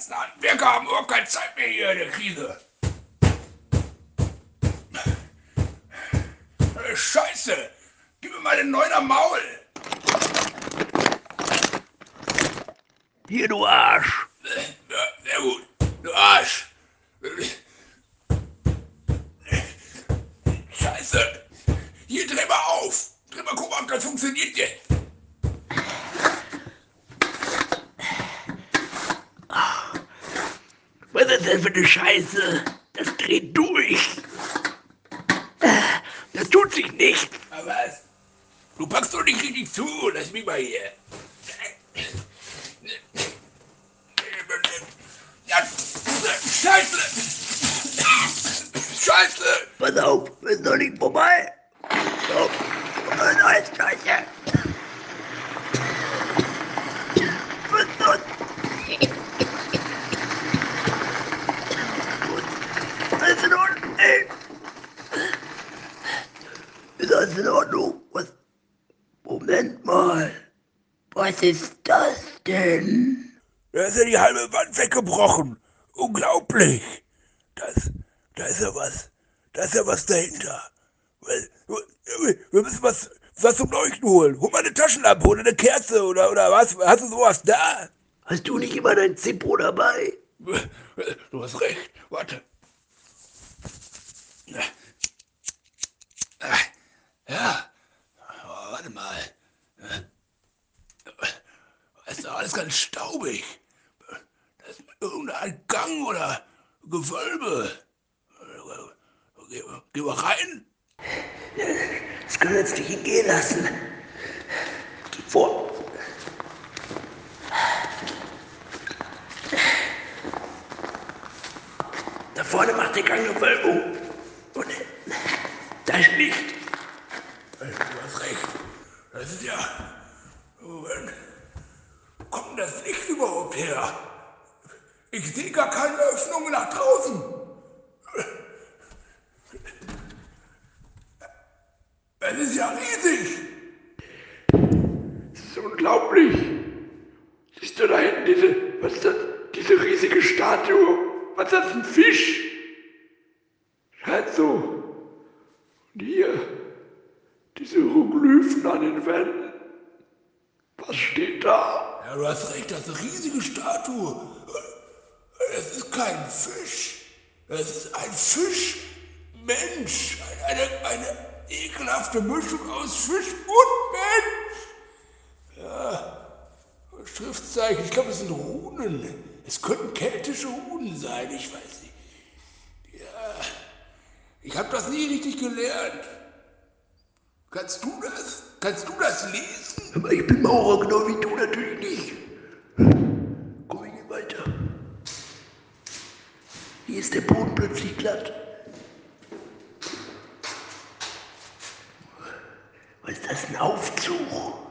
ganzen Handwerker haben überhaupt keine Zeit mehr hier in der Krise. Äh, Scheiße! Gib mir mal den Neuner Maul! Hier, du Arsch. Ja, sehr gut. Du Arsch! Scheiße! Hier, dreh mal auf! Dreh mal, guck mal, ob das funktioniert jetzt! Was ist das für eine Scheiße? Das dreht durch. Das tut sich nicht. Aber was? Du packst doch nicht richtig zu. Lass mich mal hier. Ja, Scheiße! Scheiße! Pass auf, ist noch nicht vorbei. So, neue Scheiße. Was ist das? Gut. Alles in Ordnung, ey. Ist alles in Ordnung? Was? Moment mal. Was ist das denn? Da ist ja die halbe Wand weggebrochen. Unglaublich. Das, da ist ja was. Da ist ja was dahinter. Wir müssen was, was zum Leuchten holen. Hol mal eine Taschenlampe oder eine Kerze oder, oder was. Hast du sowas da? Hast du nicht immer dein Zippo dabei? Du hast recht. Warte. Ja. Oh, warte mal. Es ist alles ganz staubig. Das ist irgendein Gang oder Gewölbe. Geh, geh mal rein. Das können wir jetzt nicht hingehen lassen. Geh vor. Da vorne macht der Gang eine Wölbung. Und da ist Licht. Du hast recht. Das ist ja. Moment. Kommt das Licht überhaupt her? Ich sehe gar keine Öffnungen nach draußen. Es ist ja riesig. Das ist unglaublich. Siehst du da hinten diese, was ist das? Diese riesige Statue. Was ist das, ein Fisch? Scheint so. Und hier, diese Hieroglyphen an den Wänden. Was steht da? Ja, du hast recht, das ist eine riesige Statue. Es ist kein Fisch. Es ist ein Fischmensch. Eine, eine ekelhafte Mischung aus Fisch und Mensch. Ja, Schriftzeichen, ich glaube, das sind Runen. Es könnten keltische Runen sein, ich weiß nicht. Ja, ich habe das nie richtig gelernt. Kannst du das? Kannst du das lesen? Aber ich bin Maurer, genau wie du natürlich nicht. Komm ich nicht weiter. Hier ist der Boden plötzlich glatt. Was ist das, ein Aufzug?